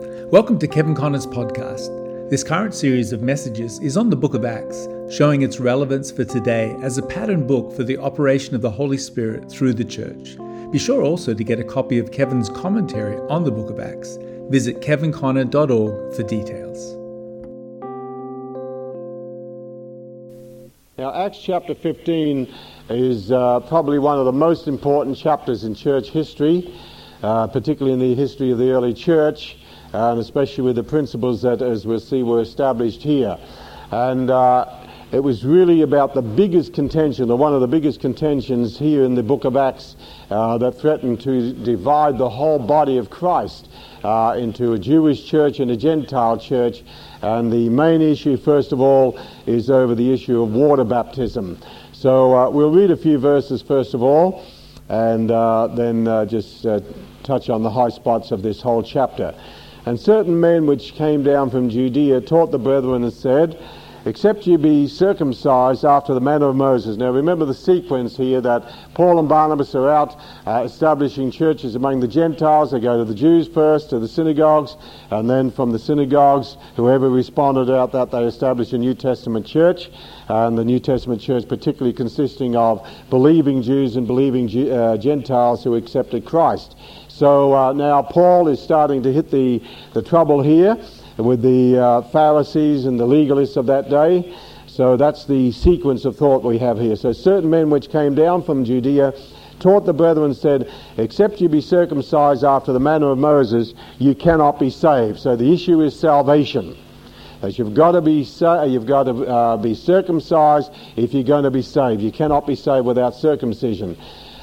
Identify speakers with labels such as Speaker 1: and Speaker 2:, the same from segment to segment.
Speaker 1: Welcome to Kevin Conner's podcast. This current series of messages is on the book of Acts, showing its relevance for today as a pattern book for the operation of the Holy Spirit through the church. Be sure also to get a copy of Kevin's commentary on the book of Acts. Visit kevinconner.org for details.
Speaker 2: Now, Acts chapter 15 is uh, probably one of the most important chapters in church history, uh, particularly in the history of the early church and especially with the principles that, as we'll see, were established here. And uh, it was really about the biggest contention, or one of the biggest contentions here in the book of Acts uh, that threatened to divide the whole body of Christ uh, into a Jewish church and a Gentile church. And the main issue, first of all, is over the issue of water baptism. So uh, we'll read a few verses, first of all, and uh, then uh, just touch on the high spots of this whole chapter. And certain men which came down from Judea taught the brethren and said, Except you be circumcised after the manner of Moses. Now remember the sequence here that Paul and Barnabas are out uh, establishing churches among the Gentiles. They go to the Jews first, to the synagogues, and then from the synagogues, whoever responded out that, they establish a New Testament church. And the New Testament church particularly consisting of believing Jews and believing uh, Gentiles who accepted Christ. So uh, now Paul is starting to hit the, the trouble here with the uh, Pharisees and the legalists of that day. So that's the sequence of thought we have here. So certain men which came down from Judea taught the brethren said, Except you be circumcised after the manner of Moses, you cannot be saved. So the issue is salvation. That you've got to be you've got to uh, be circumcised if you're going to be saved. You cannot be saved without circumcision.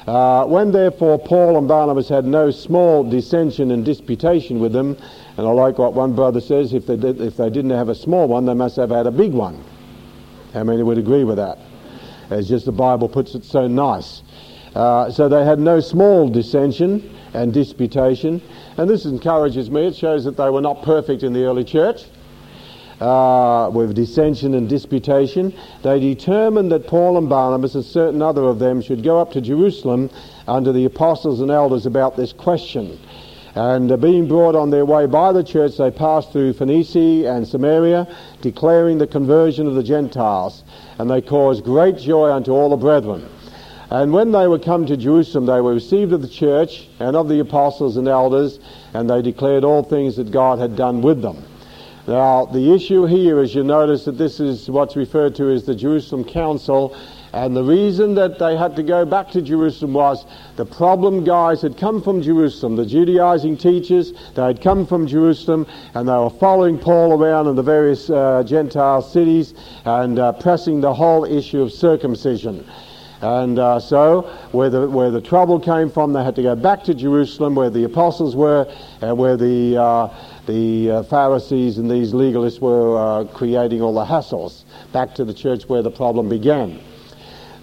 Speaker 2: Uh, when therefore Paul and Barnabas had no small dissension and disputation with them, and I like what one brother says, if they, did, if they didn't have a small one, they must have had a big one. How many would agree with that? As just the Bible puts it so nice. Uh, so they had no small dissension and disputation, and this encourages me. It shows that they were not perfect in the early church uh, with dissension and disputation, they determined that Paul and Barnabas and certain other of them should go up to Jerusalem under the apostles and elders about this question. And uh, being brought on their way by the church, they passed through Phoenicia and Samaria, declaring the conversion of the Gentiles. And they caused great joy unto all the brethren. And when they were come to Jerusalem, they were received of the church and of the apostles and elders, and they declared all things that God had done with them. Now, the issue here is you notice that this is what's referred to as the Jerusalem Council, and the reason that they had to go back to Jerusalem was the problem guys had come from Jerusalem, the Judaizing teachers, they had come from Jerusalem, and they were following Paul around in the various uh, Gentile cities and uh, pressing the whole issue of circumcision. And uh, so, where the, where the trouble came from, they had to go back to Jerusalem, where the apostles were, and where the uh, the uh, Pharisees and these legalists were uh, creating all the hassles back to the church where the problem began.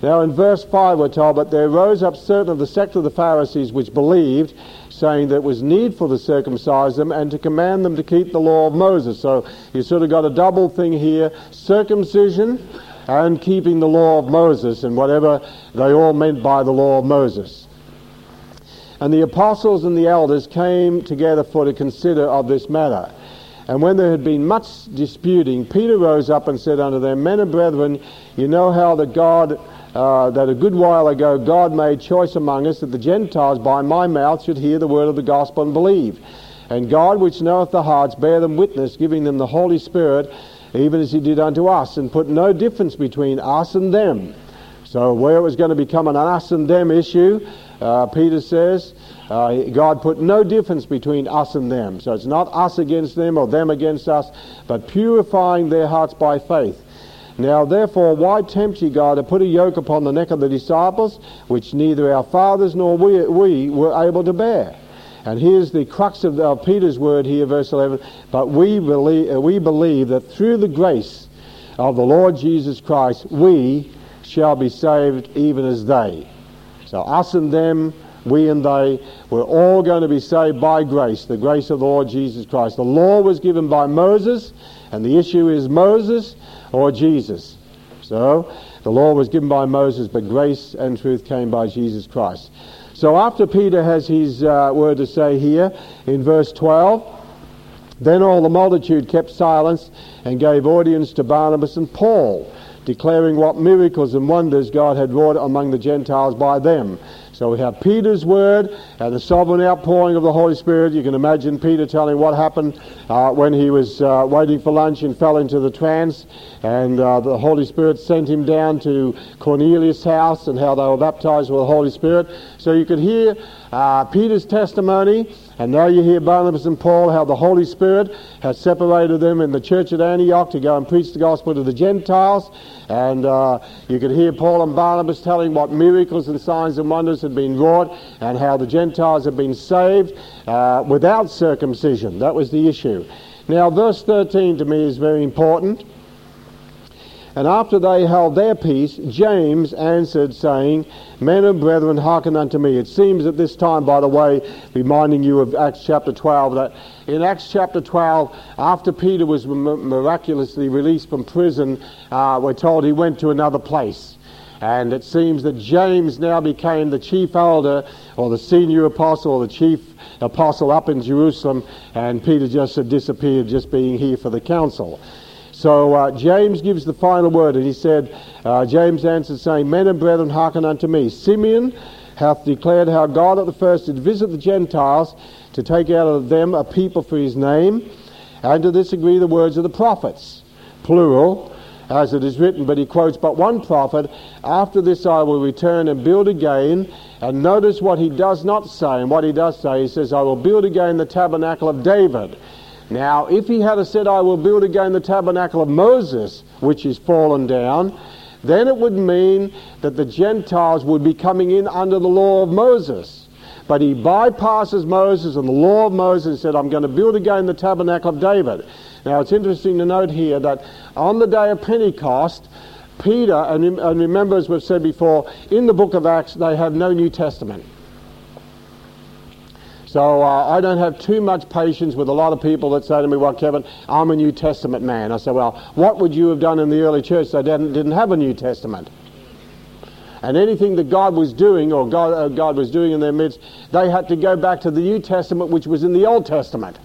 Speaker 2: Now, in verse 5, we're told, But there rose up certain of the sect of the Pharisees which believed, saying that it was needful to circumcise them and to command them to keep the law of Moses. So you sort of got a double thing here circumcision and keeping the law of Moses, and whatever they all meant by the law of Moses. And the apostles and the elders came together for to consider of this matter. And when there had been much disputing, Peter rose up and said unto them, Men and brethren, you know how that God, uh, that a good while ago God made choice among us that the Gentiles by my mouth should hear the word of the gospel and believe. And God, which knoweth the hearts, bare them witness, giving them the Holy Spirit, even as he did unto us, and put no difference between us and them. So where it was going to become an us and them issue, uh, Peter says, uh, God put no difference between us and them. So it's not us against them or them against us, but purifying their hearts by faith. Now, therefore, why tempt ye God to put a yoke upon the neck of the disciples, which neither our fathers nor we, we were able to bear? And here's the crux of, of Peter's word here, verse 11. But we believe, uh, we believe that through the grace of the Lord Jesus Christ, we shall be saved even as they. So us and them, we and they, we're all going to be saved by grace, the grace of the Lord Jesus Christ. The law was given by Moses, and the issue is Moses or Jesus. So the law was given by Moses, but grace and truth came by Jesus Christ. So after Peter has his uh, word to say here in verse 12, Then all the multitude kept silence and gave audience to Barnabas and Paul, declaring what miracles and wonders God had wrought among the Gentiles by them. So we have Peter's word and the sovereign outpouring of the Holy Spirit. You can imagine Peter telling what happened uh, when he was uh, waiting for lunch and fell into the trance, and uh, the Holy Spirit sent him down to Cornelius' house and how they were baptized with the Holy Spirit. So you could hear uh, Peter's testimony, and now you hear Barnabas and Paul how the Holy Spirit has separated them in the church at Antioch to go and preach the gospel to the Gentiles. And uh, you could hear Paul and Barnabas telling what miracles and signs and wonders had been wrought and how the Gentiles had been saved uh, without circumcision. That was the issue. Now, verse 13 to me is very important. And after they held their peace, James answered, saying, Men and brethren, hearken unto me. It seems at this time, by the way, reminding you of Acts chapter 12, that in Acts chapter 12, after Peter was miraculously released from prison, uh, we're told he went to another place. And it seems that James now became the chief elder, or the senior apostle, or the chief apostle up in Jerusalem, and Peter just had disappeared, just being here for the council. So uh, James gives the final word, and he said, uh, James answered, saying, Men and brethren, hearken unto me. Simeon hath declared how God at the first did visit the Gentiles to take out of them a people for his name, and to this agree the words of the prophets, plural, as it is written, but he quotes but one prophet, After this I will return and build again. And notice what he does not say, and what he does say, he says, I will build again the tabernacle of David now, if he had said, I will build again the tabernacle of Moses, which is fallen down, then it would mean that the Gentiles would be coming in under the law of Moses. But he bypasses Moses and the law of Moses and said, I'm going to build again the tabernacle of David. Now, it's interesting to note here that on the day of Pentecost, Peter, and, and remember as we've said before, in the book of Acts, they have no New Testament. So uh, I don't have too much patience with a lot of people that say to me, well, Kevin, I'm a New Testament man. I say, well, what would you have done in the early church? They didn't, didn't have a New Testament. And anything that God was doing, or God, uh, God was doing in their midst, they had to go back to the New Testament, which was in the Old Testament.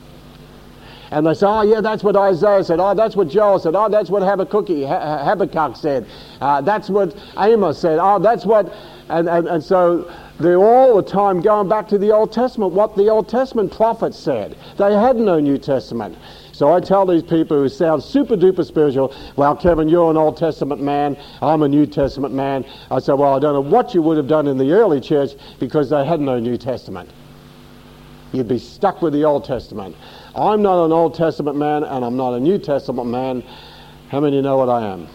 Speaker 2: And they say, oh, yeah, that's what Isaiah said. Oh, that's what Joel said. Oh, that's what Habakkuk, Habakkuk said. Uh, that's what Amos said. Oh, that's what... And, and, and so they're all the time going back to the Old Testament, what the Old Testament prophets said. They had no New Testament. So I tell these people who sound super duper spiritual, well, Kevin, you're an Old Testament man, I'm a New Testament man. I say, well, I don't know what you would have done in the early church because they had no New Testament. You'd be stuck with the Old Testament. I'm not an Old Testament man and I'm not a New Testament man. How many know what I am?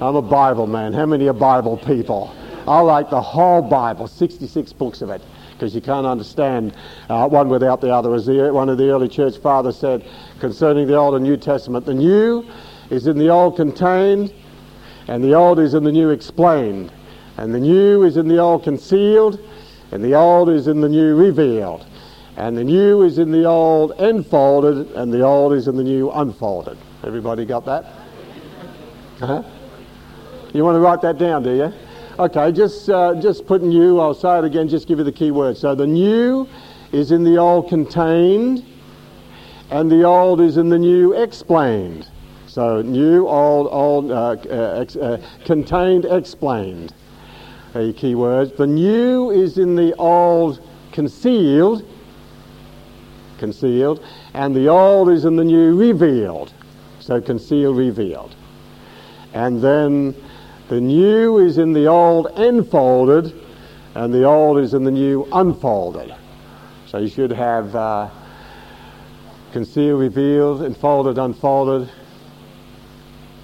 Speaker 2: I'm a Bible man. How many are Bible people? I like the whole Bible, 66 books of it, because you can't understand uh, one without the other. As the, one of the early church fathers said concerning the Old and New Testament, the New is in the Old contained, and the Old is in the New explained. And the New is in the Old concealed, and the Old is in the New revealed. And the New is in the Old enfolded, and the Old is in the New unfolded. Everybody got that? Uh-huh. You want to write that down, do you? Okay, just, uh, just putting new, I'll say it again, just give you the key word. So the new is in the old contained, and the old is in the new explained. So new, old, old, uh, uh, ex, uh, contained, explained. A key words. The new is in the old concealed, concealed, and the old is in the new revealed. So concealed, revealed. And then the new is in the old enfolded, and the old is in the new unfolded. So you should have uh, concealed, revealed, enfolded, unfolded,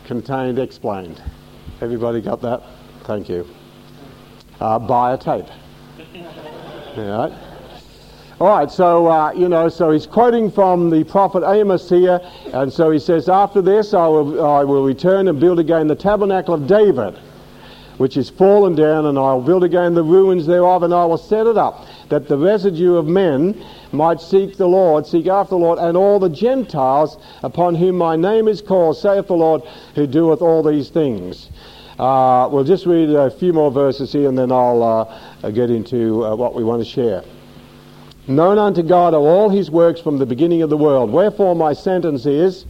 Speaker 2: contained, explained. Everybody got that? Thank you. Uh, buy a tape. All right. All right, so, uh, you know, so he's quoting from the prophet Amos here, and so he says, After this I will, I will return and build again the tabernacle of David, which is fallen down, and I will build again the ruins thereof, and I will set it up, that the residue of men might seek the Lord, seek after the Lord, and all the Gentiles upon whom my name is called, saith the Lord, who doeth all these things. Uh, we'll just read a few more verses here, and then I'll uh, get into uh, what we want to share. Known unto God are all his works from the beginning of the world. Wherefore my sentence is,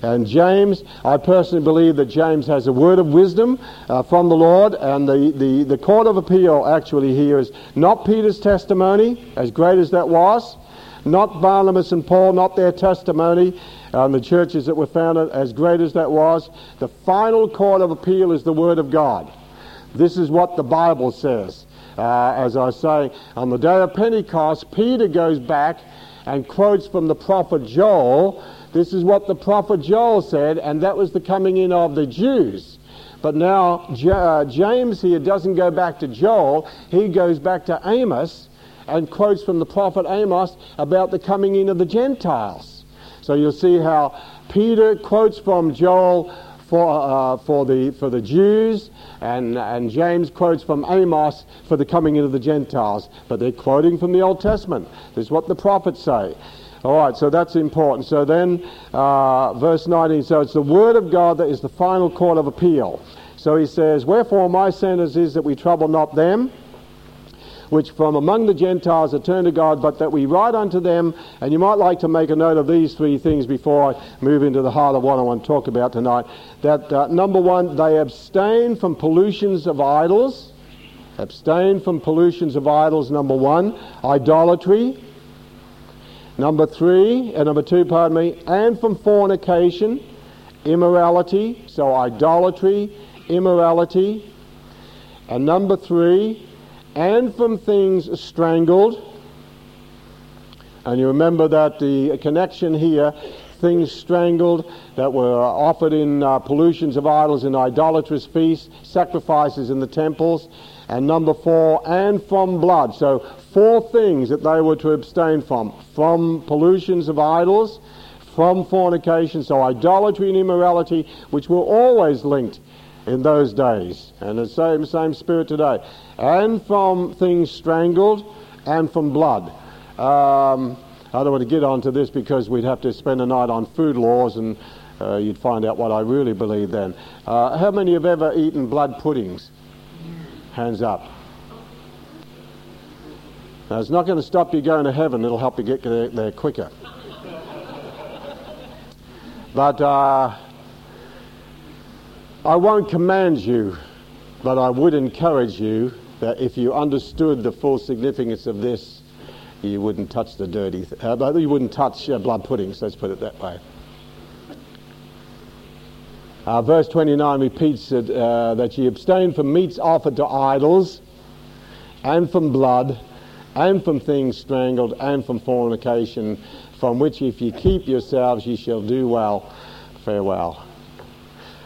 Speaker 2: and James, I personally believe that James has a word of wisdom uh, from the Lord, and the, the, the court of appeal actually here is not Peter's testimony, as great as that was, not Barnabas and Paul, not their testimony, and the churches that were founded, as great as that was. The final court of appeal is the Word of God. This is what the Bible says. Uh, as I say, on the day of Pentecost, Peter goes back and quotes from the prophet Joel this is what the prophet Joel said, and that was the coming in of the Jews. But now uh, James here doesn't go back to Joel, he goes back to Amos and quotes from the prophet Amos about the coming in of the Gentiles. So you'll see how Peter quotes from Joel for, uh, for, the, for the Jews, and, and James quotes from Amos for the coming in of the Gentiles. But they're quoting from the Old Testament. This is what the prophets say. All right, so that's important. So then, uh, verse 19, so it's the word of God that is the final court of appeal. So he says, Wherefore my sentence is that we trouble not them, which from among the Gentiles are turned to God, but that we write unto them, and you might like to make a note of these three things before I move into the heart of what I want to talk about tonight. That uh, number one, they abstain from pollutions of idols. Abstain from pollutions of idols, number one. Idolatry. Number three, uh, number two, pardon me, and from fornication, immorality, so idolatry, immorality. And number three, and from things strangled. And you remember that the connection here, things strangled that were offered in uh, pollutions of idols in idolatrous feasts, sacrifices in the temples. And number four, and from blood. So four things that they were to abstain from from pollutions of idols, from fornication, so idolatry and immorality, which were always linked in those days, and the same, same spirit today, and from things strangled and from blood. Um, I don't want to get onto this because we'd have to spend a night on food laws and uh, you'd find out what I really believe then. Uh, how many have ever eaten blood puddings? Hands up. Now, it's not going to stop you going to heaven, it'll help you get there, there quicker. but uh, I won't command you, but I would encourage you that if you understood the full significance of this, you wouldn't touch the dirty, th- uh, you wouldn't touch uh, blood puddings, let's put it that way. Uh, verse 29 repeats it, uh, that ye abstain from meats offered to idols and from blood and from things strangled, and from fornication, from which if ye keep yourselves ye shall do well. Farewell.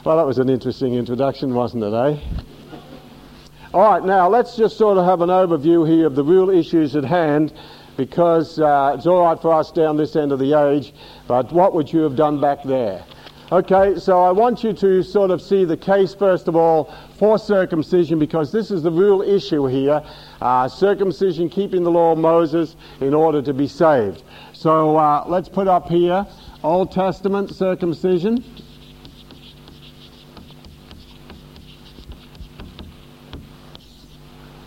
Speaker 2: Well, that was an interesting introduction, wasn't it, eh? All right, now let's just sort of have an overview here of the real issues at hand because uh, it's all right for us down this end of the age, but what would you have done back there? Okay, so I want you to sort of see the case, first of all, for circumcision, because this is the real issue here. Uh, circumcision, keeping the law of Moses in order to be saved. So uh, let's put up here Old Testament circumcision.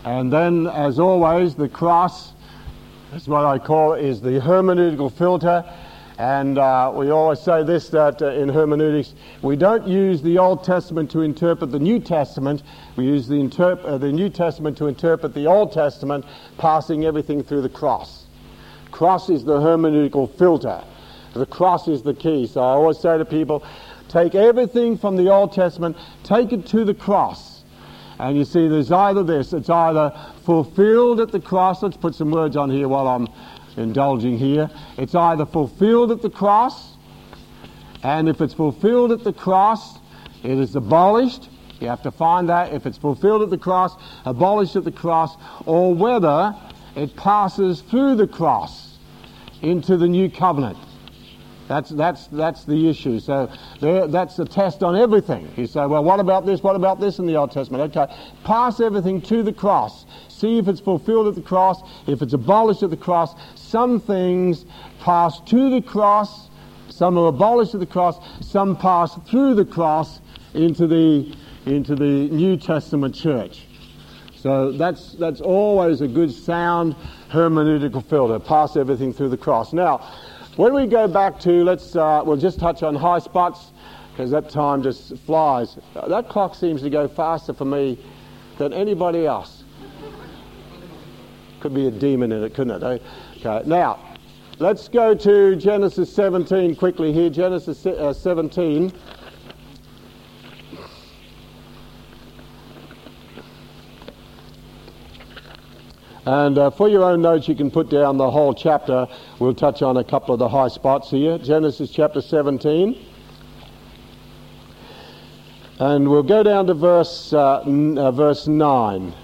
Speaker 2: And then, as always, the cross, that's what I call is the hermeneutical filter and uh, we always say this that uh, in hermeneutics, we don't use the Old Testament to interpret the New Testament. We use the, interp- uh, the New Testament to interpret the Old Testament, passing everything through the cross. Cross is the hermeneutical filter. The cross is the key. So I always say to people, take everything from the Old Testament, take it to the cross. And you see, there's either this, it's either fulfilled at the cross. Let's put some words on here while I'm indulging here. It's either fulfilled at the cross, and if it's fulfilled at the cross, it is abolished. You have to find that if it's fulfilled at the cross, abolished at the cross, or whether it passes through the cross into the new covenant. That's, that's, that's the issue. So that's the test on everything. You say, well, what about this? What about this in the Old Testament? Okay, pass everything to the cross. See if it's fulfilled at the cross, if it's abolished at the cross. Some things pass to the cross, some are abolished at the cross, some pass through the cross into the, into the New Testament church. So that's, that's always a good sound hermeneutical filter, pass everything through the cross. Now, when we go back to, let's, uh, we'll just touch on high spots because that time just flies. That clock seems to go faster for me than anybody else. Could be a demon in it, couldn't it? Eh? Okay, now, let's go to Genesis 17 quickly here. Genesis uh, 17. And uh, for your own notes, you can put down the whole chapter. We'll touch on a couple of the high spots here. Genesis chapter 17. And we'll go down to verse, uh, n- uh, verse 9.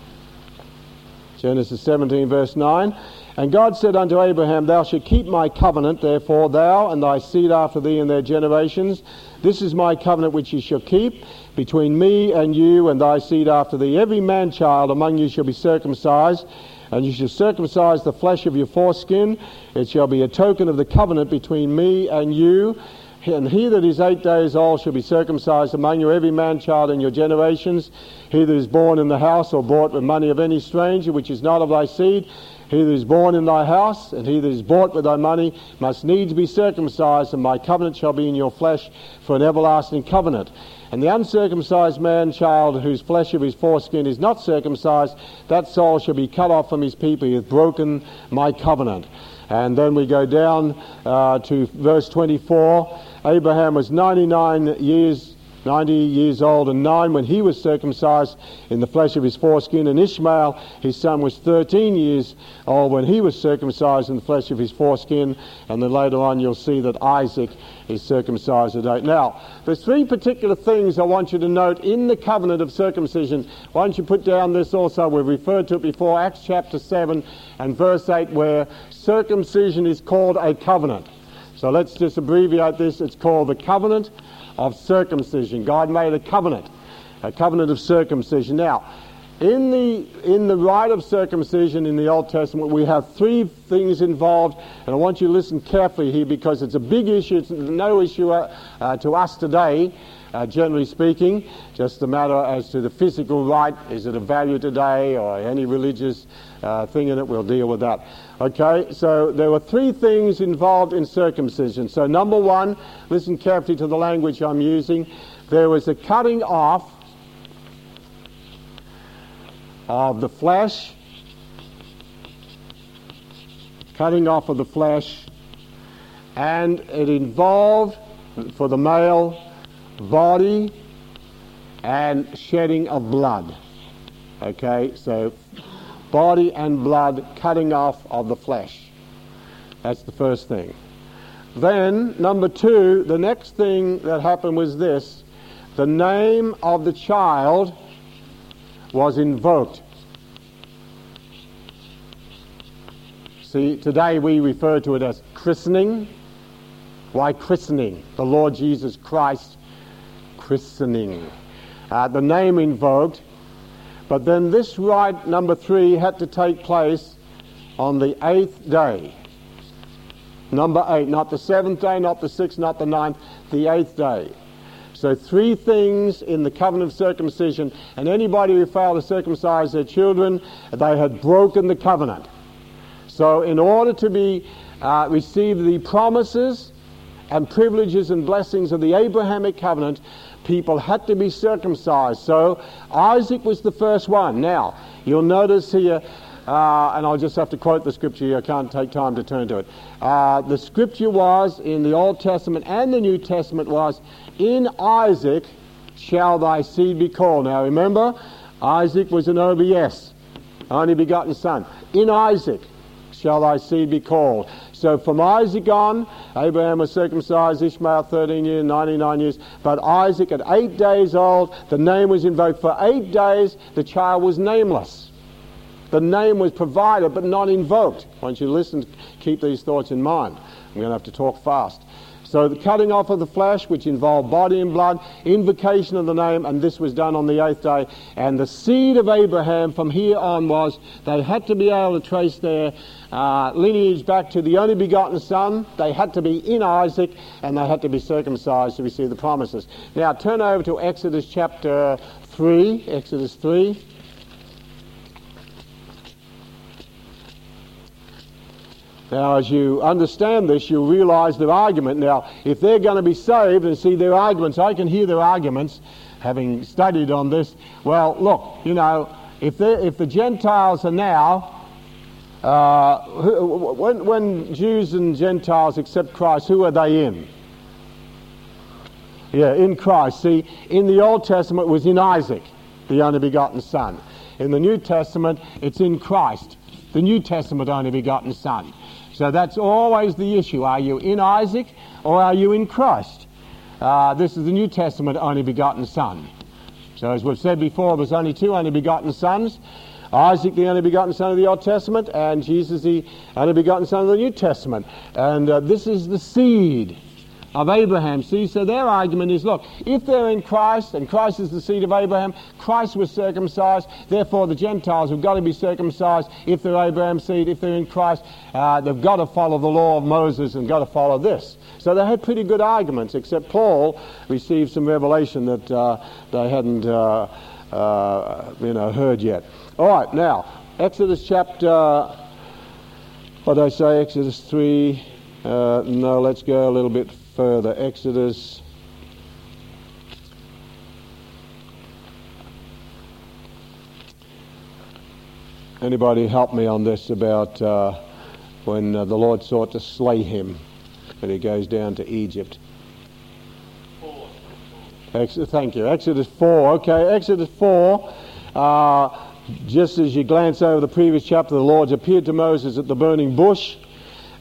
Speaker 2: Genesis 17, verse 9. And God said unto Abraham, Thou shalt keep my covenant, therefore, thou and thy seed after thee in their generations. This is my covenant which ye shall keep between me and you and thy seed after thee. Every man child among you shall be circumcised and you shall circumcise the flesh of your foreskin. It shall be a token of the covenant between me and you. And he that is eight days old shall be circumcised among you, every man child in your generations. He that is born in the house or bought with money of any stranger, which is not of thy seed, he that is born in thy house, and he that is bought with thy money, must needs be circumcised, and my covenant shall be in your flesh for an everlasting covenant. And the uncircumcised man child whose flesh of his foreskin is not circumcised, that soul shall be cut off from his people. He hath broken my covenant. And then we go down uh, to verse 24. Abraham was 99 years 90 years old and 9 when he was circumcised in the flesh of his foreskin, and Ishmael, his son, was 13 years old when he was circumcised in the flesh of his foreskin, and then later on you'll see that Isaac is circumcised today. Now, there's three particular things I want you to note in the covenant of circumcision. Why don't you put down this also? We've referred to it before, Acts chapter 7 and verse 8, where circumcision is called a covenant. So let's just abbreviate this. It's called the covenant of circumcision. God made a covenant, a covenant of circumcision. Now, in the, in the rite of circumcision in the Old Testament, we have three things involved, and I want you to listen carefully here because it's a big issue. It's no issue uh, uh, to us today, uh, generally speaking, just a matter as to the physical rite. Is it a value today or any religious uh, thing in it? We'll deal with that. Okay, so there were three things involved in circumcision. So, number one, listen carefully to the language I'm using. There was a cutting off of the flesh, cutting off of the flesh, and it involved, for the male, body and shedding of blood. Okay, so body and blood cutting off of the flesh. That's the first thing. Then, number two, the next thing that happened was this the name of the child was invoked. See, today we refer to it as christening. Why christening? The Lord Jesus Christ christening. Uh, the name invoked. But then this rite, number three, had to take place on the eighth day. Number eight, not the seventh day, not the sixth, not the ninth, the eighth day. So three things in the covenant of circumcision, and anybody who failed to circumcise their children, they had broken the covenant. So in order to be uh, receive the promises and privileges and blessings of the Abrahamic covenant, people had to be circumcised. So Isaac was the first one. Now you'll notice here. Uh, and I'll just have to quote the scripture here. I can't take time to turn to it. Uh, the scripture was in the Old Testament and the New Testament was in Isaac shall thy seed be called. Now remember, Isaac was an OBS, only begotten son. In Isaac shall thy seed be called. So from Isaac on, Abraham was circumcised, Ishmael 13 years, 99 years. But Isaac at eight days old, the name was invoked. For eight days, the child was nameless. The name was provided but not invoked. Once you listen, keep these thoughts in mind. I'm going to have to talk fast. So the cutting off of the flesh, which involved body and blood, invocation of the name, and this was done on the eighth day. And the seed of Abraham from here on was they had to be able to trace their uh, lineage back to the only begotten son. They had to be in Isaac, and they had to be circumcised to receive the promises. Now turn over to Exodus chapter 3. Exodus 3. Now, as you understand this, you'll realize their argument. Now, if they're going to be saved and see their arguments, I can hear their arguments, having studied on this. Well, look, you know, if, if the Gentiles are now, uh, when, when Jews and Gentiles accept Christ, who are they in? Yeah, in Christ. See, in the Old Testament it was in Isaac, the only begotten Son. In the New Testament, it's in Christ, the New Testament only begotten Son. So that's always the issue. Are you in Isaac or are you in Christ? Uh, this is the New Testament only begotten Son. So as we've said before, there's only two only begotten sons. Isaac, the only begotten son of the Old Testament, and Jesus, the only begotten son of the New Testament. And uh, this is the seed of Abraham. See, so their argument is look, if they're in Christ, and Christ is the seed of Abraham, Christ was circumcised, therefore the Gentiles have got to be circumcised if they're Abraham's seed, if they're in Christ, uh, they've got to follow the law of Moses and got to follow this. So they had pretty good arguments, except Paul received some revelation that uh, they hadn't, uh, uh you know, heard yet. All right, now, Exodus chapter, what did I say, Exodus 3, uh, no, let's go a little bit further. Exodus. Anybody help me on this about uh, when uh, the Lord sought to slay him when he goes down to Egypt? Exodus, thank you. Exodus 4. Okay, Exodus 4. Uh, just as you glance over the previous chapter, the Lord appeared to Moses at the burning bush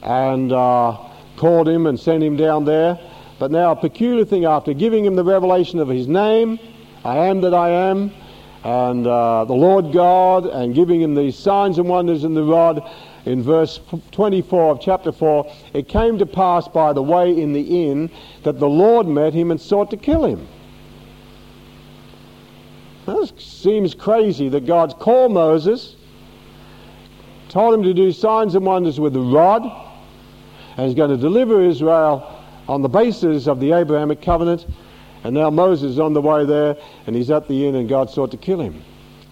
Speaker 2: and uh, called him and sent him down there. But now, a peculiar thing after giving him the revelation of his name, I am that I am, and uh, the Lord God, and giving him these signs and wonders in the rod, in verse 24 of chapter 4, it came to pass by the way in the inn that the Lord met him and sought to kill him. That seems crazy that God's called Moses, told him to do signs and wonders with the rod, and he's going to deliver Israel on the basis of the Abrahamic covenant. And now Moses is on the way there and he's at the inn and God sought to kill him.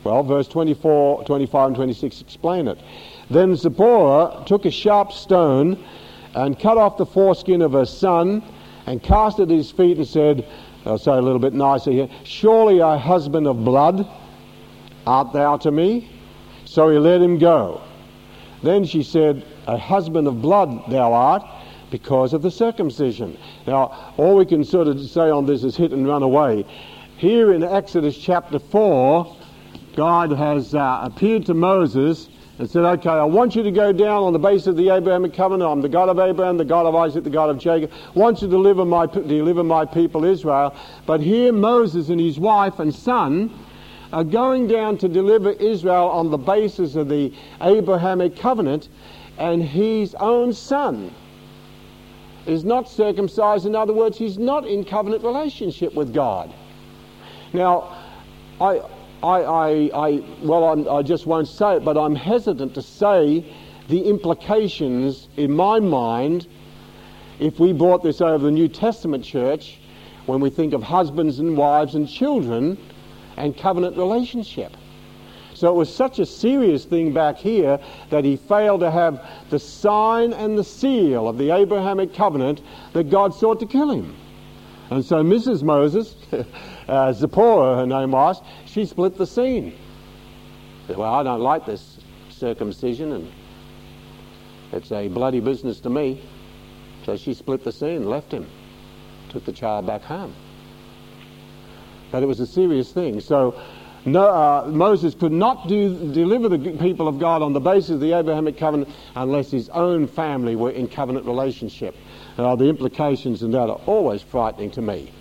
Speaker 2: Well, verse 24, 25, and 26 explain it. Then Zipporah took a sharp stone and cut off the foreskin of her son and cast it at his feet and said, I'll say a little bit nicer here, Surely a husband of blood art thou to me? So he let him go. Then she said, A husband of blood thou art, because of the circumcision. Now, all we can sort of say on this is hit and run away. Here in Exodus chapter 4, God has uh, appeared to Moses and said, Okay, I want you to go down on the basis of the Abrahamic covenant. I'm the God of Abraham, the God of Isaac, the God of Jacob. I want you to deliver my, deliver my people Israel. But here Moses and his wife and son are going down to deliver Israel on the basis of the Abrahamic covenant, and his own son is not circumcised. In other words, he's not in covenant relationship with God. Now, I, I, I, I well, I'm, i just won't say it, but I'm hesitant to say the implications in my mind if we brought this over the New Testament church when we think of husbands and wives and children and covenant relationship. So it was such a serious thing back here that he failed to have the sign and the seal of the Abrahamic covenant that God sought to kill him. And so Mrs. Moses, uh, Zipporah, her name was, she split the scene. Said, well, I don't like this circumcision and it's a bloody business to me. So she split the scene, left him, took the child back home. But it was a serious thing. So no, uh, Moses could not do, deliver the people of God on the basis of the Abrahamic covenant unless his own family were in covenant relationship. Uh, the implications in that are always frightening to me.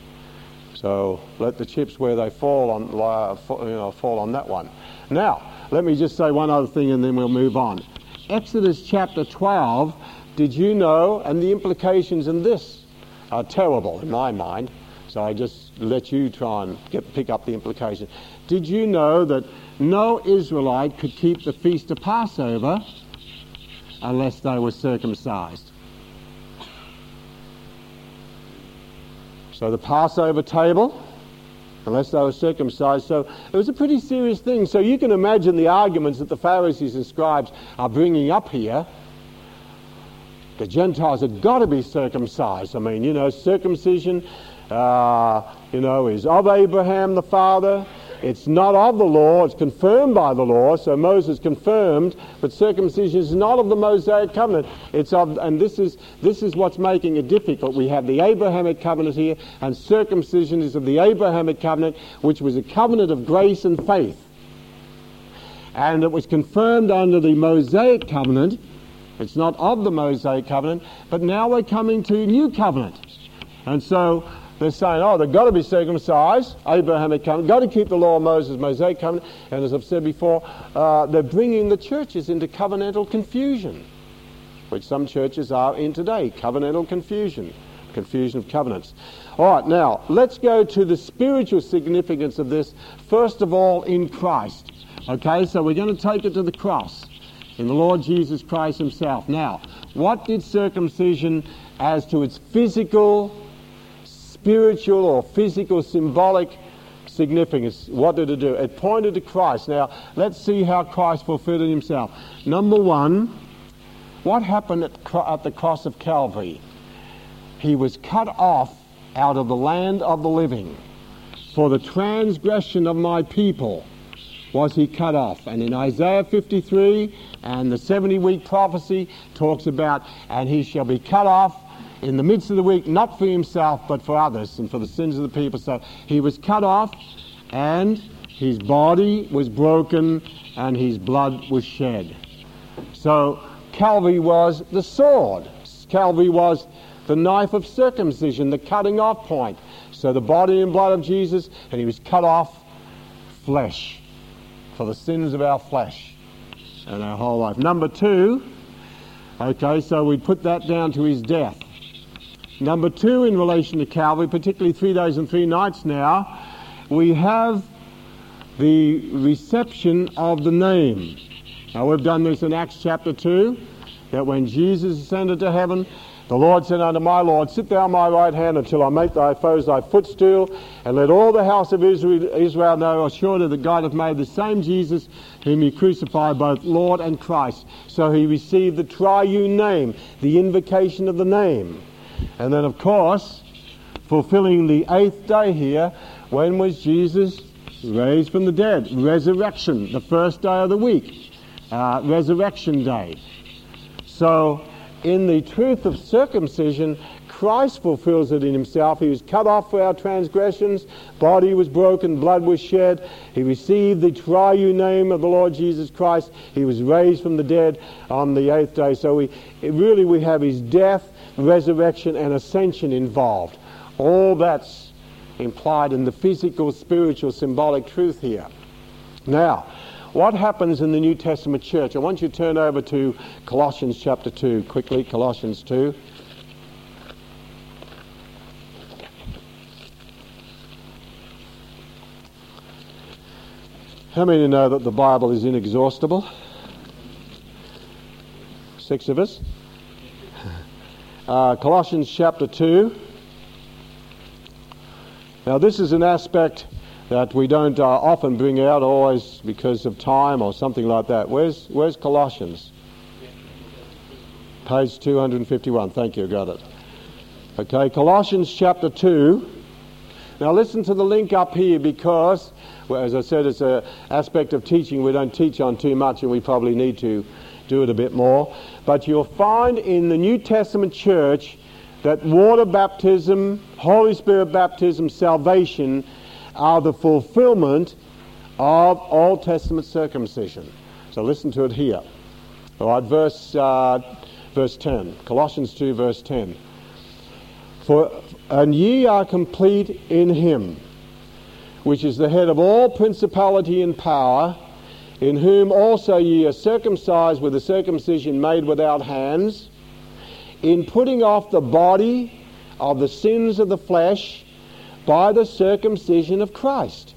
Speaker 2: So let the chips where they fall on, uh, you know, fall on that one. Now, let me just say one other thing and then we'll move on. Exodus chapter 12, did you know, and the implications in this are terrible in my mind. So I just let you try and get, pick up the implication. Did you know that no Israelite could keep the feast of Passover unless they were circumcised? So the Passover table, unless they were circumcised. So it was a pretty serious thing. So you can imagine the arguments that the Pharisees and scribes are bringing up here the Gentiles had got to be circumcised. I mean, you know, circumcision, uh, you know, is of Abraham the father. It's not of the law, it's confirmed by the law. So Moses confirmed, but circumcision is not of the Mosaic covenant. It's of, and this is, this is what's making it difficult. We have the Abrahamic covenant here, and circumcision is of the Abrahamic covenant, which was a covenant of grace and faith. And it was confirmed under the Mosaic covenant. It's not of the Mosaic covenant, but now we're coming to new covenant. And so they're saying, oh, they've got to be circumcised, Abrahamic covenant, got to keep the law of Moses, Mosaic covenant. And as I've said before, uh, they're bringing the churches into covenantal confusion, which some churches are in today, covenantal confusion, confusion of covenants. All right, now, let's go to the spiritual significance of this, first of all, in Christ. Okay, so we're going to take it to the cross in the Lord Jesus Christ himself. Now, what did circumcision as to its physical spiritual or physical symbolic significance. What did it do? It pointed to Christ. Now, let's see how Christ fulfilled it himself. Number one, what happened at, at the cross of Calvary? He was cut off out of the land of the living. For the transgression of my people was he cut off. And in Isaiah 53 and the 70 week prophecy talks about, and he shall be cut off in the midst of the week, not for himself, but for others and for the sins of the people. So he was cut off, and his body was broken, and his blood was shed. So Calvary was the sword. Calvary was the knife of circumcision, the cutting off point. So the body and blood of Jesus, and he was cut off flesh for the sins of our flesh and our whole life. Number two, okay, so we put that down to his death. Number two, in relation to Calvary, particularly three days and three nights now, we have the reception of the name. Now, we've done this in Acts chapter 2, that when Jesus ascended to heaven, the Lord said unto my Lord, Sit thou on my right hand until I make thy foes thy footstool, and let all the house of Israel, know assuredly that God hath made the same Jesus whom he crucified both Lord and Christ. So he received the triune name, the invocation of the name. And then, of course, fulfilling the eighth day here, when was Jesus raised from the dead? Resurrection, the first day of the week, uh, resurrection day. So, in the truth of circumcision, Christ fulfills it in himself. He was cut off for our transgressions, body was broken, blood was shed. He received the triune name of the Lord Jesus Christ. He was raised from the dead on the eighth day. So we really we have his death, resurrection, and ascension involved. All that's implied in the physical, spiritual, symbolic truth here. Now, what happens in the New Testament church? I want you to turn over to Colossians chapter 2 quickly, Colossians 2. How many know that the Bible is inexhaustible? Six of us. Uh, Colossians chapter 2. Now, this is an aspect that we don't uh, often bring out, always because of time or something like that. Where's, where's Colossians? Page 251. Thank you, got it. Okay, Colossians chapter 2. Now, listen to the link up here because, well, as I said, it's an aspect of teaching we don't teach on too much and we probably need to do it a bit more. But you'll find in the New Testament church that water baptism, Holy Spirit baptism, salvation are the fulfillment of Old Testament circumcision. So listen to it here. All right, verse, uh, verse 10. Colossians 2, verse 10. For, and ye are complete in him, which is the head of all principality and power, in whom also ye are circumcised with a circumcision made without hands, in putting off the body of the sins of the flesh by the circumcision of Christ.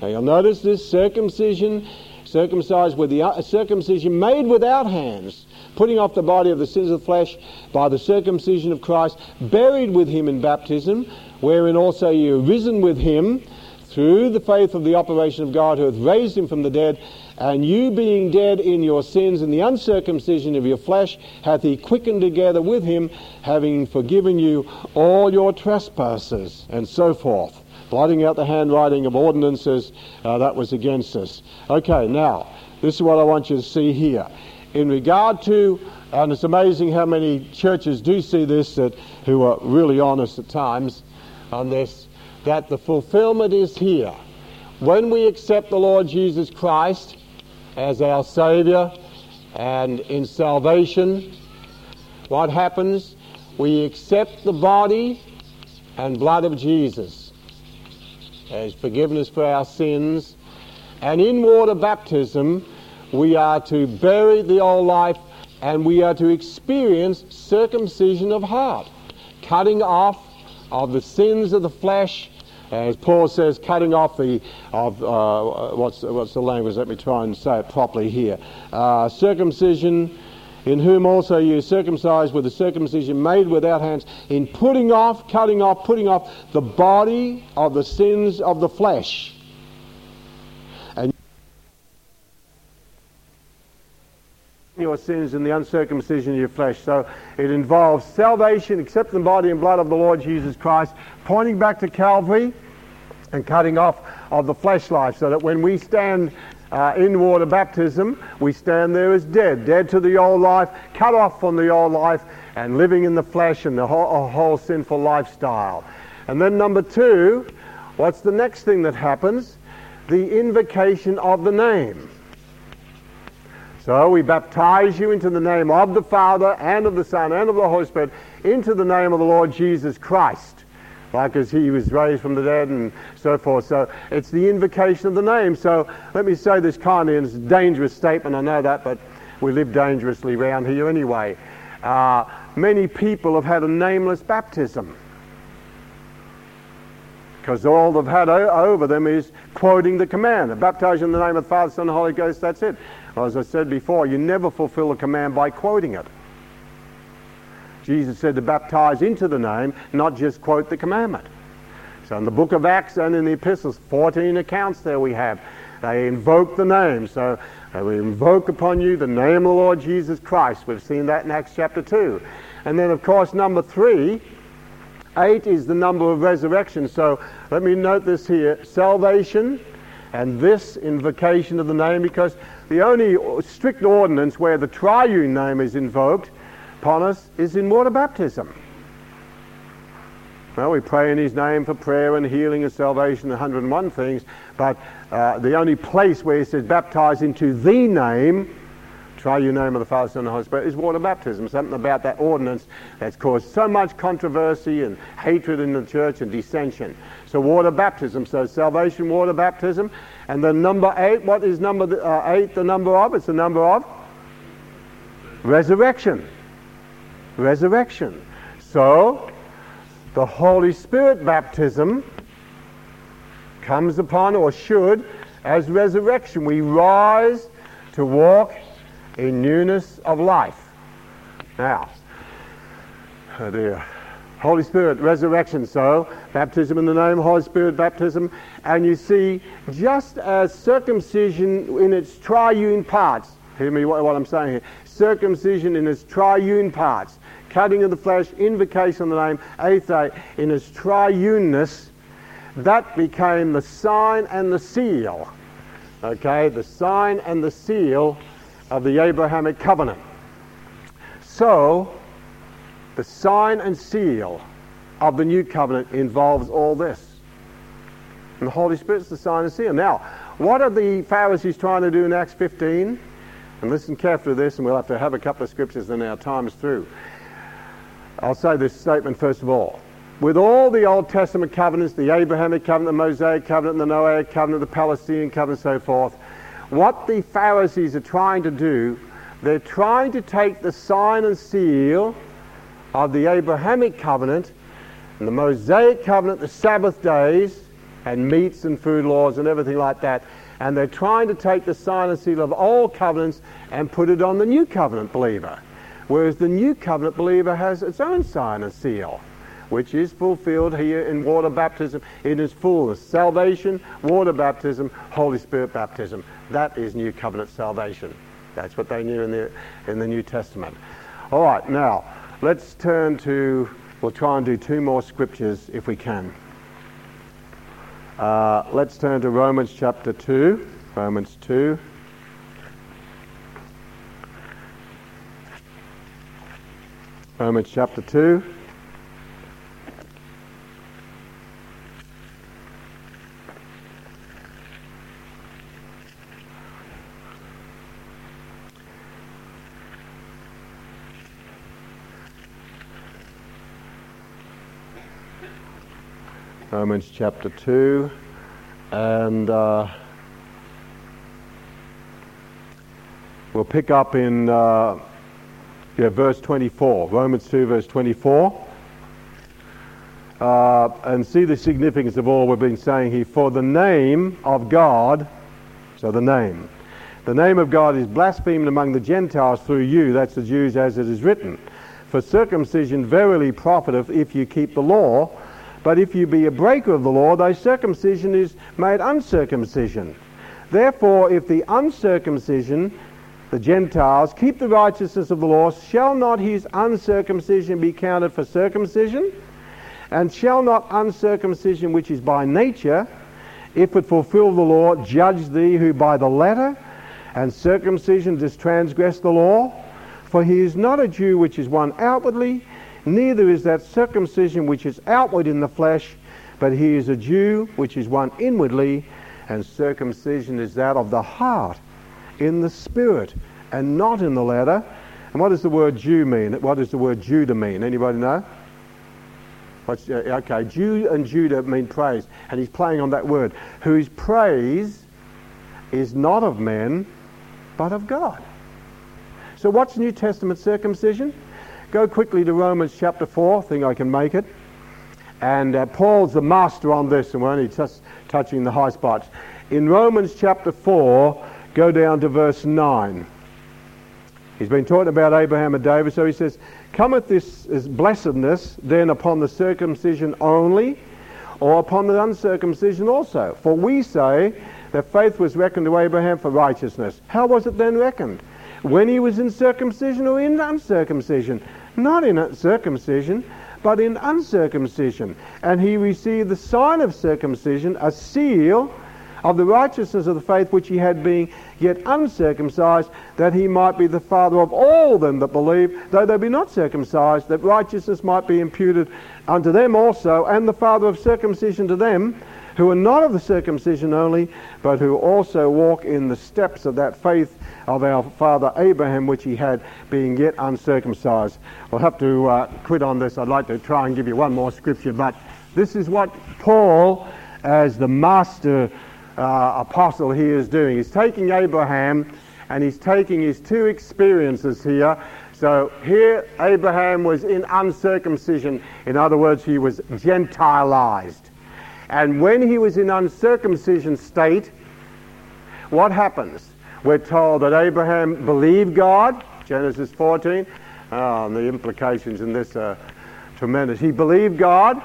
Speaker 2: Now you'll notice this circumcision, circumcised with the uh, circumcision made without hands, putting off the body of the sins of the flesh by the circumcision of Christ, buried with him in baptism, wherein also ye are risen with him through the faith of the operation of God who hath raised him from the dead, And you being dead in your sins and the uncircumcision of your flesh hath he quickened together with him, having forgiven you all your trespasses, and so forth. Blotting out the handwriting of ordinances uh, that was against us. Okay, now, this is what I want you to see here. In regard to, and it's amazing how many churches do see this that who are really honest at times on this, that the fulfillment is here. When we accept the Lord Jesus Christ, as our Savior and in salvation, what happens? We accept the body and blood of Jesus as forgiveness for our sins. And in water baptism, we are to bury the old life and we are to experience circumcision of heart, cutting off of the sins of the flesh as Paul says, cutting off the, of, uh, what's, what's the language? Let me try and say it properly here. Uh, circumcision, in whom also you circumcised with a circumcision made without hands, in putting off, cutting off, putting off the body of the sins of the flesh. Your sins and the uncircumcision of your flesh. So it involves salvation, accepting the body and blood of the Lord Jesus Christ, pointing back to Calvary and cutting off of the flesh life so that when we stand uh, in water baptism, we stand there as dead, dead to the old life, cut off from the old life, and living in the flesh and the whole, whole sinful lifestyle. And then, number two, what's the next thing that happens? The invocation of the name. So we baptize you into the name of the Father and of the Son and of the Holy Spirit, into the name of the Lord Jesus Christ like as he was raised from the dead and so forth. So it's the invocation of the name. So let me say this kindly, and it's a dangerous statement, I know that, but we live dangerously around here anyway. Uh, many people have had a nameless baptism because all they've had o- over them is quoting the command. Baptize in the name of the Father, Son, and Holy Ghost, that's it. As I said before, you never fulfill a command by quoting it. Jesus said to baptize into the name, not just quote the commandment. So in the book of Acts and in the epistles, 14 accounts there we have. They invoke the name. So we invoke upon you the name of the Lord Jesus Christ. We've seen that in Acts chapter 2. And then, of course, number 3, 8 is the number of resurrection. So let me note this here salvation and this invocation of the name, because the only strict ordinance where the triune name is invoked upon us is in water baptism. Well, we pray in His name for prayer and healing and salvation, 101 things, but uh, the only place where He says baptize into the name, triune name of the Father, Son, and the Holy Spirit, is water baptism. Something about that ordinance that's caused so much controversy and hatred in the church and dissension. So water baptism, so salvation, water baptism. And the number eight, what is number uh, eight the number of? It's the number of resurrection resurrection. So, the Holy Spirit baptism comes upon, or should, as resurrection. We rise to walk in newness of life. Now, oh dear. Holy Spirit, resurrection. So, baptism in the name, Holy Spirit baptism. And you see, just as circumcision in its triune parts, hear me what, what I'm saying here, circumcision in its triune parts cutting of the flesh, invocation of the name, Athe, in its triuneness, that became the sign and the seal. Okay, the sign and the seal of the Abrahamic covenant. So, the sign and seal of the new covenant involves all this. And the Holy Spirit's the sign and seal. Now, what are the Pharisees trying to do in Acts 15? And listen carefully to this, and we'll have to have a couple of scriptures, then our time is through. I'll say this statement first of all. With all the Old Testament covenants, the Abrahamic covenant, the Mosaic covenant, the Noahic covenant, the Palestinian covenant, and so forth, what the Pharisees are trying to do, they're trying to take the sign and seal of the Abrahamic covenant and the Mosaic covenant, the Sabbath days, and meats and food laws and everything like that, and they're trying to take the sign and seal of all covenants and put it on the new covenant believer. Whereas the new covenant believer has its own sign and seal. which is fulfilled here in water baptism in its fullness. Salvation, water baptism, Holy Spirit baptism. That is new covenant salvation. That's what they knew in the, in the New Testament. All right, now let's turn to, we'll try and do two more scriptures if we can. Uh, let's turn to Romans chapter 2. Romans 2. Romans chapter 2. Romans chapter 2 and uh, we'll pick up in uh, yeah, verse 24, Romans 2, verse 24. Uh, and see the significance of all we've been saying here. For the name of God, so the name, the name of God is blasphemed among the Gentiles through you, that's the Jews, as it is written. For circumcision verily profiteth if you keep the law, but if you be a breaker of the law, thy circumcision is made uncircumcision. Therefore, if the uncircumcision the Gentiles keep the righteousness of the law, shall not his uncircumcision be counted for circumcision? And shall not uncircumcision, which is by nature, if it fulfill the law, judge thee who by the letter and circumcision does transgress the law? For he is not a Jew which is one outwardly, neither is that circumcision which is outward in the flesh, but he is a Jew which is one inwardly, and circumcision is that of the heart in the spirit and not in the letter. And what does the word Jew mean? What does the word Judah mean? Anybody know? What's, uh, okay, Jew and Judah mean praise. And he's playing on that word. Whose praise is not of men, but of God. So what's New Testament circumcision? Go quickly to Romans chapter 4. I think I can make it. And uh, Paul's the master on this, and we're only just touching the high spots. In Romans chapter 4, Go down to verse 9. He's been talking about Abraham and David, so he says, Cometh this, this blessedness then upon the circumcision only, or upon the uncircumcision also? For we say that faith was reckoned to Abraham for righteousness. How was it then reckoned? When he was in circumcision or in uncircumcision? Not in circumcision, but in uncircumcision. And he received the sign of circumcision, a seal of the righteousness of the faith which he had being yet uncircumcised, that he might be the father of all them that believe, though they be not circumcised, that righteousness might be imputed unto them also, and the father of circumcision to them, who are not of the circumcision only, but who also walk in the steps of that faith of our father Abraham, which he had, being yet uncircumcised. I'll have to uh, quit on this. I'd like to try and give you one more scripture, but this is what Paul, as the master uh, apostle is doing. He's taking Abraham and he's taking his two experiences here. So here Abraham was in uncircumcision. In other words, he was Gentilized. And when he was in uncircumcision state, what happens? We're told that Abraham believed God, Genesis 14. Oh, the implications in this are tremendous. He believed God.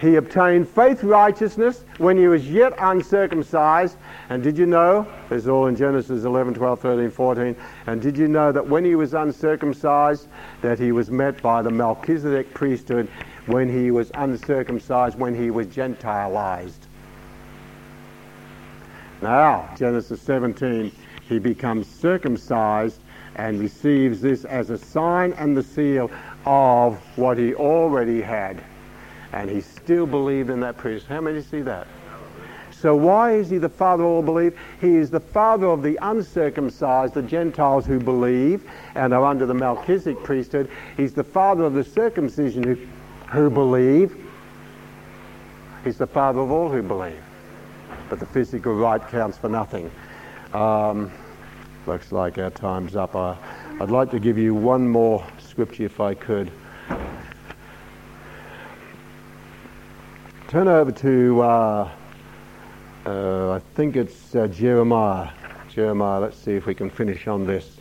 Speaker 2: He obtained faith righteousness when he was yet uncircumcised. And did you know, this is all in Genesis 11, 12, 13, 14, and did you know that when he was uncircumcised, that he was met by the Melchizedek priesthood when he was uncircumcised, when he was Gentilized? Now, Genesis 17, he becomes circumcised and receives this as a sign and the seal of what he already had and he still believed in that priest. How many see that? So why is he the father of all belief? He is the father of the uncircumcised, the Gentiles who believe and are under the Melchizedek priesthood. He's the father of the circumcision who, who believe. He's the father of all who believe. But the physical rite counts for nothing. Um, looks like our time's up. I, I'd like to give you one more scripture if I could. turn over to, uh, uh, I think it's uh, Jeremiah. Jeremiah, let's see if we can finish on this.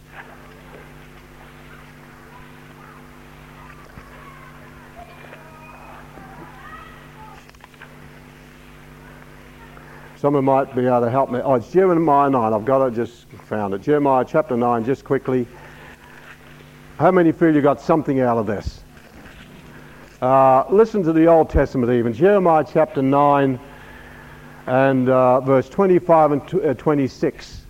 Speaker 2: Someone might be able to help me. Oh, it's Jeremiah 9. I've got it, just found it. Jeremiah chapter 9, just quickly. How many feel you got something out of this? Uh, listen to the Old Testament even. Jeremiah chapter 9 and uh, verse 25 and uh, 26.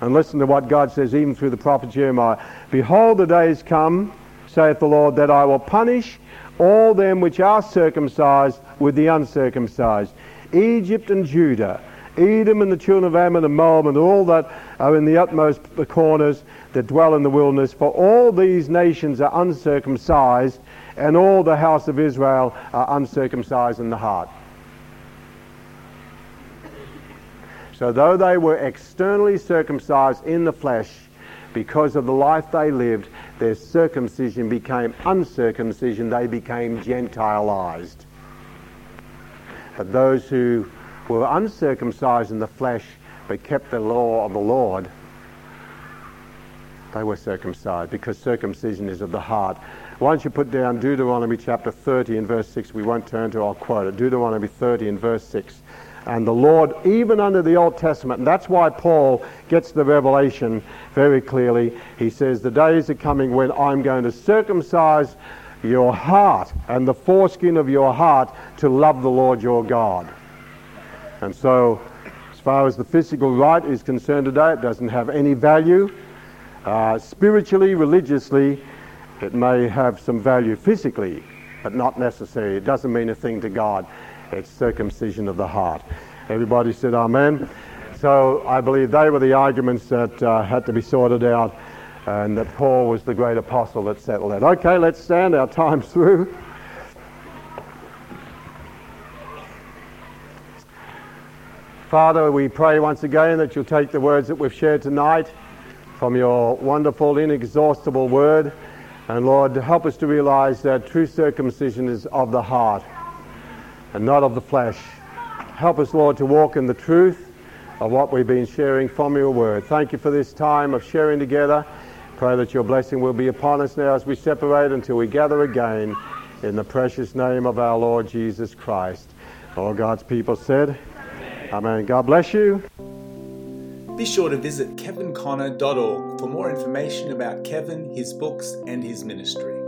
Speaker 2: And listen to what God says even through the prophet Jeremiah. Behold, the days come, saith the Lord, that I will punish all them which are circumcised with the uncircumcised. Egypt and Judah, Edom and the children of Ammon and Moab and all that are in the utmost corners that dwell in the wilderness. For all these nations are uncircumcised, and all the house of Israel are uncircumcised in the heart. So though they were externally circumcised in the flesh, because of the life they lived, their circumcision became uncircumcision. They became Gentileized. But those who were uncircumcised in the flesh but kept the law of the Lord, they were circumcised because circumcision is of the heart. Why don't you put down Deuteronomy chapter 30 and verse 6? We won't turn to, I'll quote it. Deuteronomy 30 and verse 6. And the Lord, even under the Old Testament, and that's why Paul gets the revelation very clearly. He says, The days are coming when I'm going to circumcise your heart and the foreskin of your heart to love the Lord your God. And so, as far as the physical rite is concerned today, it doesn't have any value. Uh, spiritually, religiously, it may have some value physically, but not necessarily. It doesn't mean a thing to God. It's circumcision of the heart. Everybody said Amen. So I believe they were the arguments that uh, had to be sorted out, and that Paul was the great apostle that settled it. Okay, let's stand. Our time's through. Father, we pray once again that you'll take the words that we've shared tonight from your wonderful, inexhaustible word. And Lord, help us to realize that true circumcision is of the heart and not of the flesh. Help us, Lord, to walk in the truth of what we've been sharing from your word. Thank you for this time of sharing together. Pray that your blessing will be upon us now as we separate until we gather again in the precious name of our Lord Jesus Christ. All God's people said, Amen. God bless you.
Speaker 1: Be sure to visit kevinconner.org for more information about Kevin, his books, and his ministry.